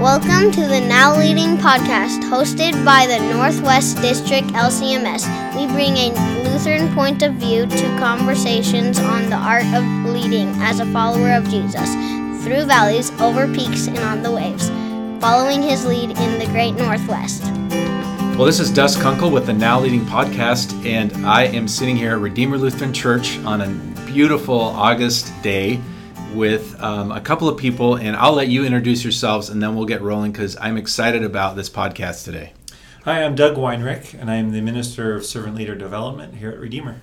Welcome to the Now Leading podcast, hosted by the Northwest District LCMS. We bring a Lutheran point of view to conversations on the art of leading as a follower of Jesus, through valleys, over peaks, and on the waves, following his lead in the great Northwest. Well, this is Dus Kunkel with the Now Leading podcast, and I am sitting here at Redeemer Lutheran Church on a beautiful August day with um, a couple of people, and I'll let you introduce yourselves and then we'll get rolling because I'm excited about this podcast today. Hi, I'm Doug Weinrich, and I am the Minister of Servant Leader Development here at Redeemer.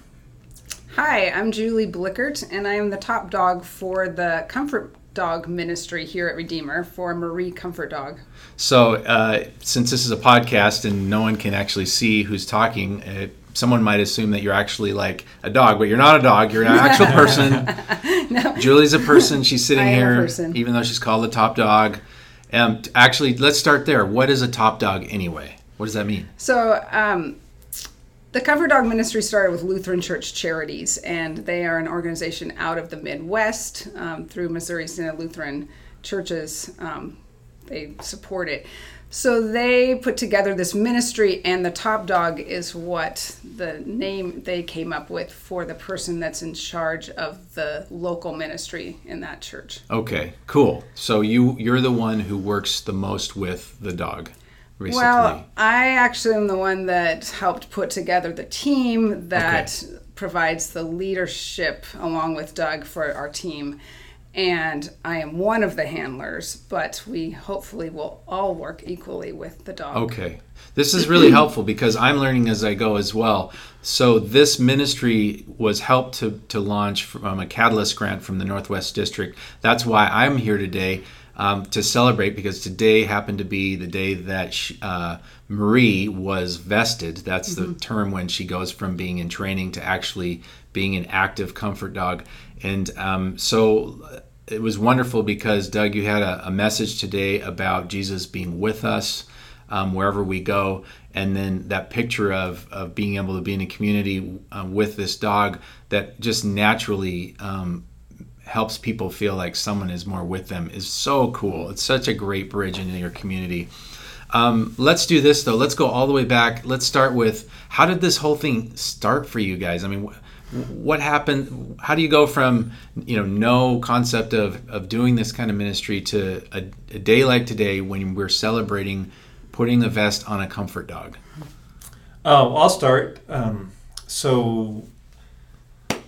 Hi, I'm Julie Blickert, and I am the top dog for the Comfort Dog Ministry here at Redeemer for Marie Comfort Dog. So, uh, since this is a podcast and no one can actually see who's talking, it, someone might assume that you're actually like a dog, but you're not a dog. You're an actual person. no. Julie's a person. She's sitting here, even though she's called the top dog. Um, actually, let's start there. What is a top dog anyway? What does that mean? So, um, the Comfort Dog Ministry started with Lutheran Church Charities, and they are an organization out of the Midwest um, through Missouri Synod Lutheran churches. Um, they support it. So they put together this ministry, and the top dog is what the name they came up with for the person that's in charge of the local ministry in that church. Okay, cool. So you you're the one who works the most with the dog. Basically. Well, I actually am the one that helped put together the team that okay. provides the leadership along with Doug for our team and I am one of the handlers, but we hopefully will all work equally with the dog. Okay. This is really helpful because I'm learning as I go as well. So this ministry was helped to, to launch from a catalyst grant from the Northwest District. That's why I'm here today um, to celebrate because today happened to be the day that she, uh, Marie was vested. That's mm-hmm. the term when she goes from being in training to actually being an active comfort dog. And um, so it was wonderful because Doug, you had a, a message today about Jesus being with us um, wherever we go, and then that picture of of being able to be in a community um, with this dog that just naturally. Um, helps people feel like someone is more with them is so cool. It's such a great bridge into your community. Um, let's do this though. Let's go all the way back. Let's start with how did this whole thing start for you guys? I mean, what happened how do you go from you know no concept of, of doing this kind of ministry to a, a day like today when we're celebrating putting a vest on a comfort dog? Oh i'll start. Um, so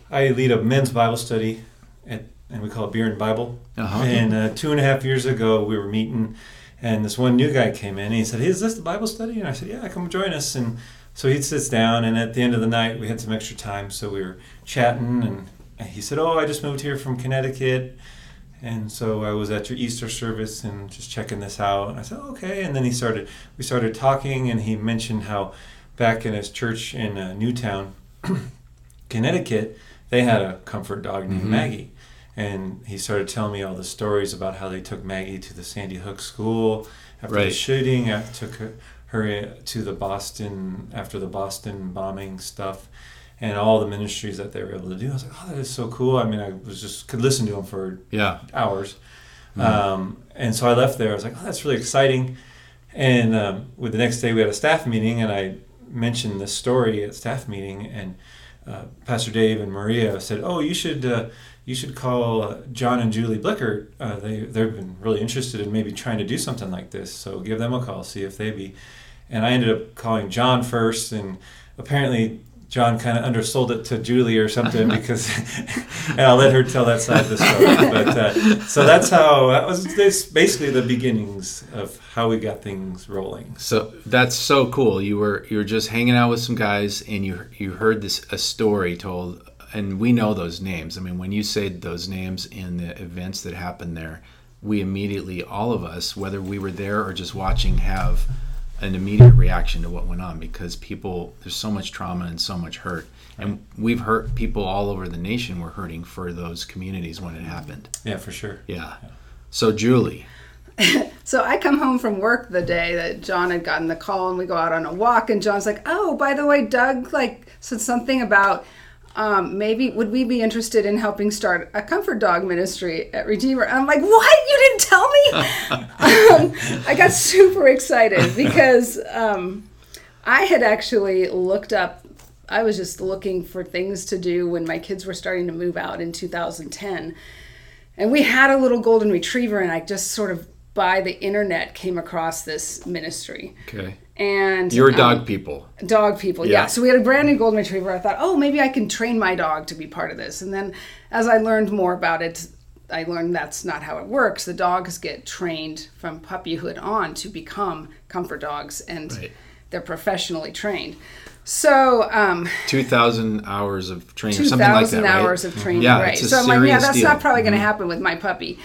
i lead a men's bible study at, and we call it beer and bible. Uh-huh. and uh, two and a half years ago we were meeting and this one new guy came in and he said hey is this the bible study? And i said yeah come join us. And so he sits down, and at the end of the night, we had some extra time, so we were chatting, and he said, "Oh, I just moved here from Connecticut." And so I was at your Easter service and just checking this out. And I said, okay. And then he started, we started talking, and he mentioned how back in his church in uh, Newtown, Connecticut, they had a comfort dog named mm-hmm. Maggie. And he started telling me all the stories about how they took Maggie to the Sandy Hook school after right. the shooting, after took her, her to the Boston after the Boston bombing stuff and all the ministries that they were able to do. I was like, oh, that is so cool. I mean, I was just could listen to them for yeah hours. Mm-hmm. Um, and so I left there. I was like, oh, that's really exciting. And um, with the next day, we had a staff meeting, and I mentioned this story at staff meeting, and uh, Pastor Dave and Maria said, "Oh, you should uh, you should call uh, John and Julie Blicker. Uh, they they've been really interested in maybe trying to do something like this. So give them a call, see if they be." And I ended up calling John first, and apparently John kind of undersold it to Julie or something because, and I'll let her tell that side of the story. But uh, so that's how that was basically the beginnings of how we got things rolling. So that's so cool. You were you were just hanging out with some guys, and you you heard this a story told and we know those names. I mean, when you say those names in the events that happened there, we immediately, all of us, whether we were there or just watching, have an immediate reaction to what went on because people, there's so much trauma and so much hurt. And we've hurt people all over the nation were hurting for those communities when it happened. Yeah, for sure. Yeah. yeah. So, Julie. so I come home from work the day that John had gotten the call, and we go out on a walk. And John's like, "Oh, by the way, Doug like said something about um, maybe would we be interested in helping start a comfort dog ministry at Redeemer? I'm like, what? You didn't tell me? um, I got super excited because um, I had actually looked up. I was just looking for things to do when my kids were starting to move out in 2010, and we had a little golden retriever, and I just sort of by the internet came across this ministry. Okay. And you're dog um, people. Dog people, yeah. yeah. So we had a brand new golden retriever. I thought, oh, maybe I can train my dog to be part of this. And then as I learned more about it, I learned that's not how it works. The dogs get trained from puppyhood on to become comfort dogs, and right. they're professionally trained. So, um, 2,000 hours of training, something like that. 2,000 hours right? of training, yeah, right. so I'm like, yeah, that's deal. not probably going to mm-hmm. happen with my puppy.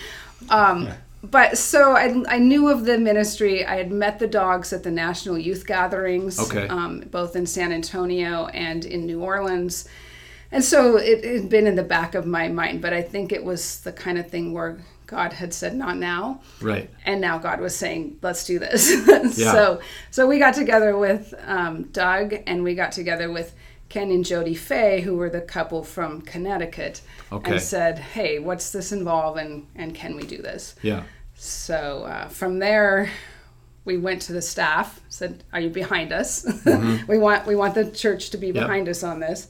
Um, yeah but so I, I knew of the ministry. I had met the dogs at the National Youth Gatherings, okay. um, both in San Antonio and in New Orleans. And so it had been in the back of my mind, but I think it was the kind of thing where God had said, "Not now," right? And now God was saying, "Let's do this." yeah. So, so we got together with um, Doug, and we got together with Ken and Jody Fay, who were the couple from Connecticut, okay. and said, "Hey, what's this involve, and and can we do this?" Yeah. So uh, from there, we went to the staff, said, "Are you behind us? Mm-hmm. we want we want the church to be yep. behind us on this,"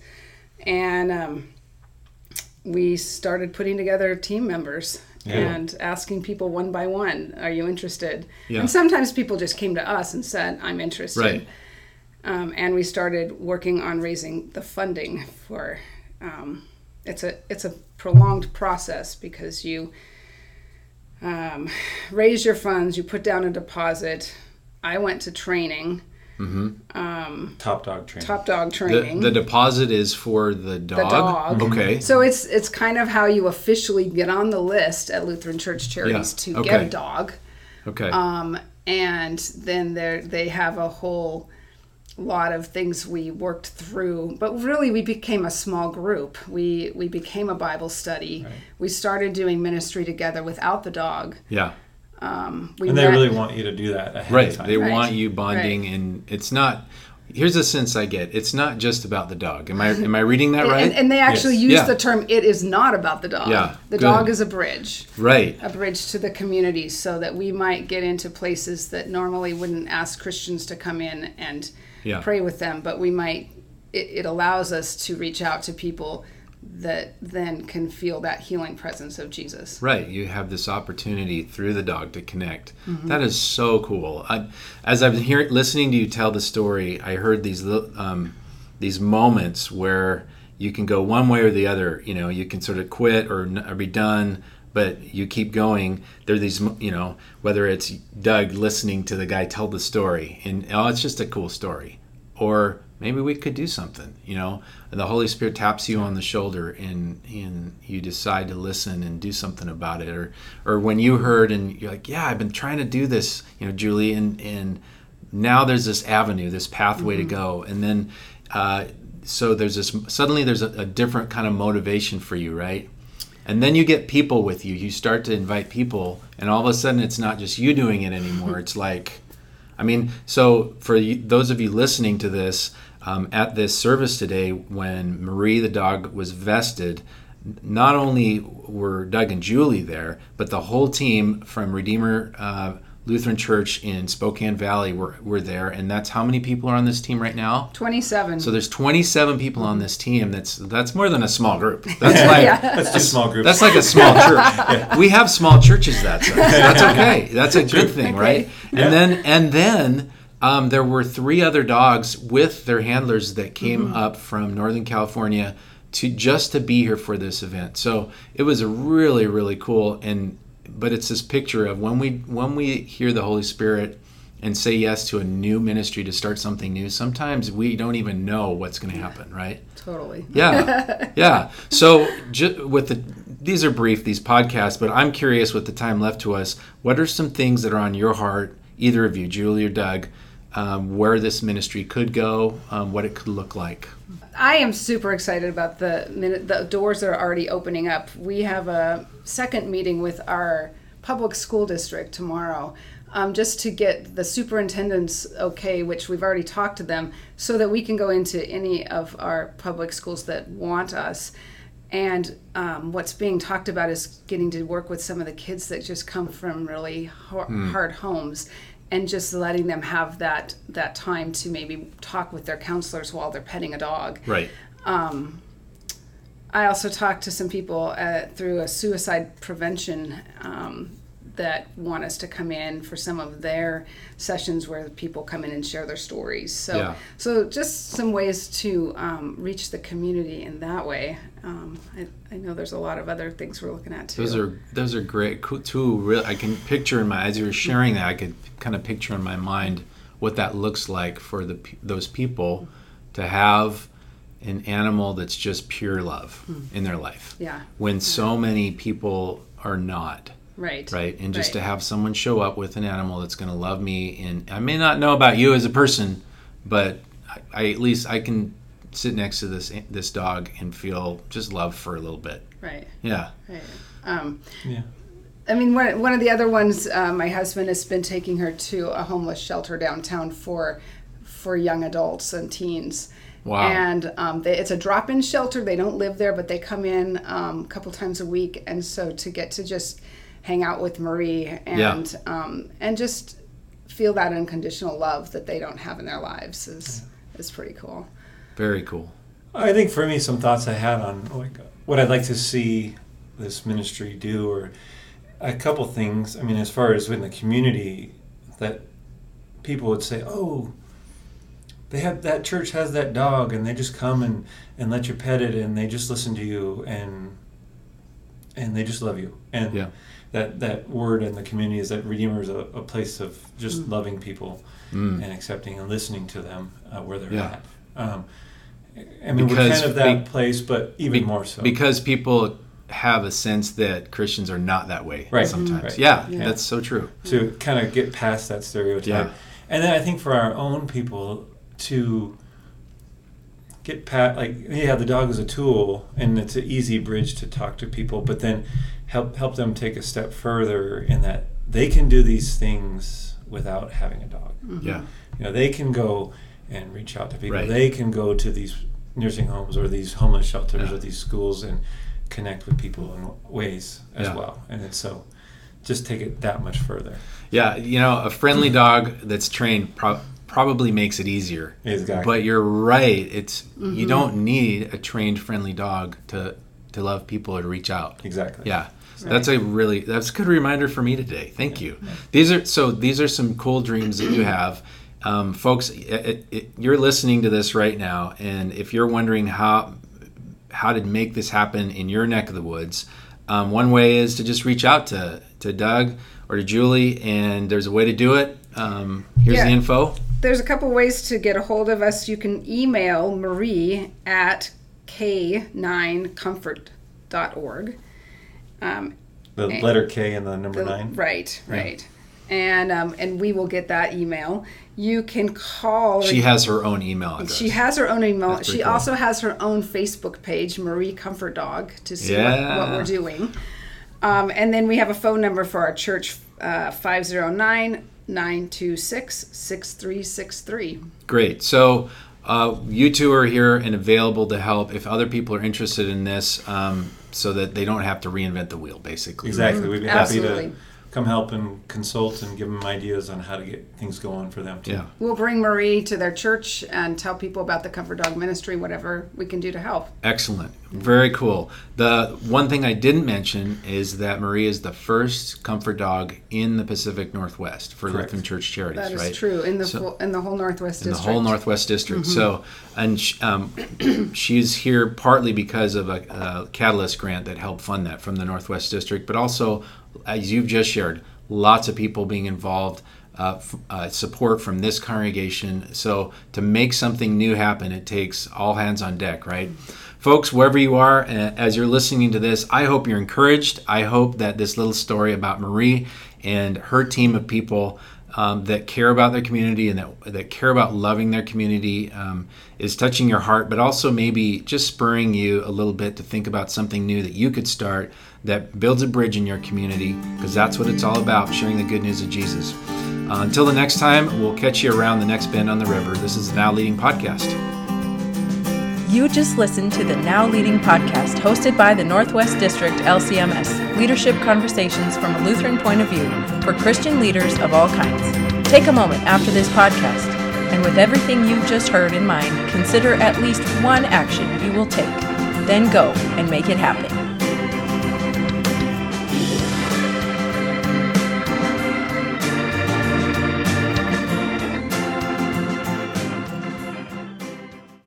and um, we started putting together team members. Yeah. And asking people one by one, "Are you interested?" Yeah. And sometimes people just came to us and said, "I'm interested." Right um, and we started working on raising the funding for. Um, it's a it's a prolonged process because you um, raise your funds, you put down a deposit. I went to training. Mm-hmm. Um, top dog training. Top dog training. The, the, deposit is for the dog. The dog. Okay. So it's it's kind of how you officially get on the list at Lutheran Church Charities yeah. to okay. get a dog. Okay. Um, and then there they have a whole lot of things we worked through but really we became a small group we we became a bible study right. we started doing ministry together without the dog yeah um, and they met, really want you to do that right they right. want you bonding right. and it's not here's a sense i get it's not just about the dog am i am i reading that right and, and they actually yes. use yeah. the term it is not about the dog yeah the good. dog is a bridge right a bridge to the community so that we might get into places that normally wouldn't ask christians to come in and yeah. pray with them, but we might, it, it allows us to reach out to people that then can feel that healing presence of Jesus. Right. You have this opportunity through the dog to connect. Mm-hmm. That is so cool. I, as I've hearing, listening to you tell the story, I heard these um, these moments where you can go one way or the other. You know, you can sort of quit or, or be done, but you keep going. There are these, you know, whether it's Doug listening to the guy tell the story, and oh, it's just a cool story, or maybe we could do something, you know. And the Holy Spirit taps you on the shoulder, and and you decide to listen and do something about it, or or when you heard and you're like, yeah, I've been trying to do this, you know, Julie, and and now there's this avenue, this pathway mm-hmm. to go, and then. Uh, so there's this suddenly there's a, a different kind of motivation for you right and then you get people with you. You start to invite people and all of a sudden it's not just you doing it anymore. It's like i mean so for you, those of you listening to this um, at this service today when marie the dog was vested not only were doug and julie there but the whole team from redeemer uh, Lutheran Church in Spokane Valley were, were there, and that's how many people are on this team right now? Twenty-seven. So there's 27 people on this team. That's that's more than a small group. That's like yeah. that's just small group. That's like a small church. yeah. We have small churches. That's that's okay. That's a good thing, okay. right? And yeah. then and then um, there were three other dogs with their handlers that came mm-hmm. up from Northern California to just to be here for this event. So it was really really cool and but it's this picture of when we when we hear the Holy Spirit and say yes to a new ministry to start something new, sometimes we don't even know what's going to happen, right? Totally. Yeah. yeah. So ju- with the these are brief these podcasts, but I'm curious with the time left to us, what are some things that are on your heart, either of you, Julie or Doug, um, where this ministry could go, um, what it could look like? I am super excited about the the doors that are already opening up. We have a second meeting with our public school district tomorrow um, just to get the superintendent's okay, which we've already talked to them, so that we can go into any of our public schools that want us. And um, what's being talked about is getting to work with some of the kids that just come from really hard, hard homes and just letting them have that that time to maybe talk with their counselors while they're petting a dog. Right. I also talked to some people uh, through a suicide prevention um, that want us to come in for some of their sessions where people come in and share their stories. So, Yeah. so just some ways to um, reach the community in that way. Um, I, I know there's a lot of other things we're looking at too. Those are those are great. Cool, Two real. I can picture in my as you were sharing that. I could kind of picture in my mind what that looks like for the those people to have an animal that's just pure love in their life. Yeah. When so many people are not. Right, Right. And just Right. to have someone show up with an animal that's going to love me. And I may not know about you as a person, but I, I at least I can sit next to this this dog and feel just love for a little bit. right, Yeah. right. Um, Yeah. I mean, one, one of the other ones, uh, my husband has been taking her to a homeless shelter downtown for for young adults and teens. Wow. And um, they, it's a drop-in shelter. They don't live there, but they come in um, a couple times a week. And so to get to just hang out with Marie and um, and just feel that unconditional love that they don't have in their lives is is pretty cool. Very cool. I think for me, some thoughts I had on like what I'd like to see this ministry do, or a couple things. I mean, as far as within the community, that people would say, "Oh, they have that church has that dog, and they just come and and let you pet it, and they just listen to you, and and they just love you." And Yeah. That that word in the community is that Redeemer is a, a place of just loving people Mm. and accepting and listening to them uh, where they're Yeah. at. Um, I mean, we're Because kind of that be- place, but even Be- more so. Because people have a sense that Christians are not that way Right. sometimes. Right. Yeah, Yeah. that's so true. to kind of get past that stereotype. Yeah. And then I think for our own people to get pat like, yeah, the dog is a tool and it's an easy bridge to talk to people, but then help help them take a step further in that they can do these things without having a dog. Mm-hmm. Yeah. You know, they can go and reach out to people. Right. They can go to these nursing homes or these homeless shelters Yeah. or these schools and connect with people in ways as Yeah. well. And it's so just take it that much further. Yeah, you know, a friendly dog that's trained pro- probably makes it easier. Exactly. But you're right. It's you don't need a trained friendly dog to to love people or to reach out. Exactly. Yeah. That's a really that's a good reminder for me today. Thank you. These are so these are some cool dreams that you have. Um, folks, it, it, you're listening to this right now, and if you're wondering how how to make this happen in your neck of the woods, um, one way is to just reach out to to Doug or to Julie, and there's a way to do it. Um, here's Yeah. the info. There's a couple ways to get a hold of us. You can email Marie at k9comfort.org. Um, The letter K and the number the- nine. Right, right. And um, and we will get that email. You can call. She has her own email address. She has her own email. She cool. also has her own Facebook page, Marie Comfort Dog, to see Yeah. what, what we're doing. Um, and then we have a phone number for our church, uh, 509 926 6363. Great. So uh, you two are here and available to help if other people are interested in this, um, so that they don't have to reinvent the wheel, basically. Exactly. We'd be happy Absolutely. to come help and consult and give them ideas on how to get things going for them too. Yeah. We'll bring Marie to their church and tell people about the Comfort Dog Ministry, whatever we can do to help. Excellent. Very cool. The one thing I didn't mention is that Marie is the first comfort dog in the Pacific Northwest for Correct. Lutheran Church Charities, That is right? true in the So- full, in the whole Northwest in the District. whole Northwest District. So, and sh- um, she's here partly because of a, a Catalyst grant that helped fund that from the Northwest District, but also, as you've just shared, lots of people being involved. Uh, f- uh, support from this congregation. So to make something new happen, it takes all hands on deck, right? Folks, wherever you are, uh, as you're listening to this, I hope you're encouraged. I hope that this little story about Marie and her team of people um, that care about their community and that, that care about loving their community um, is touching your heart, but also maybe just spurring you a little bit to think about something new that you could start that builds a bridge in your community, because that's what it's all about sharing the good news of Jesus. Uh, until the next time, we'll catch you around the next bend on the river. This is the Now Leading Podcast. You just listened to the Now Leading podcast hosted by the Northwest District LCMS Leadership Conversations from a Lutheran Point of View for Christian leaders of all kinds. Take a moment after this podcast and, with everything you've just heard in mind, consider at least one action you will take. Then go and make it happen.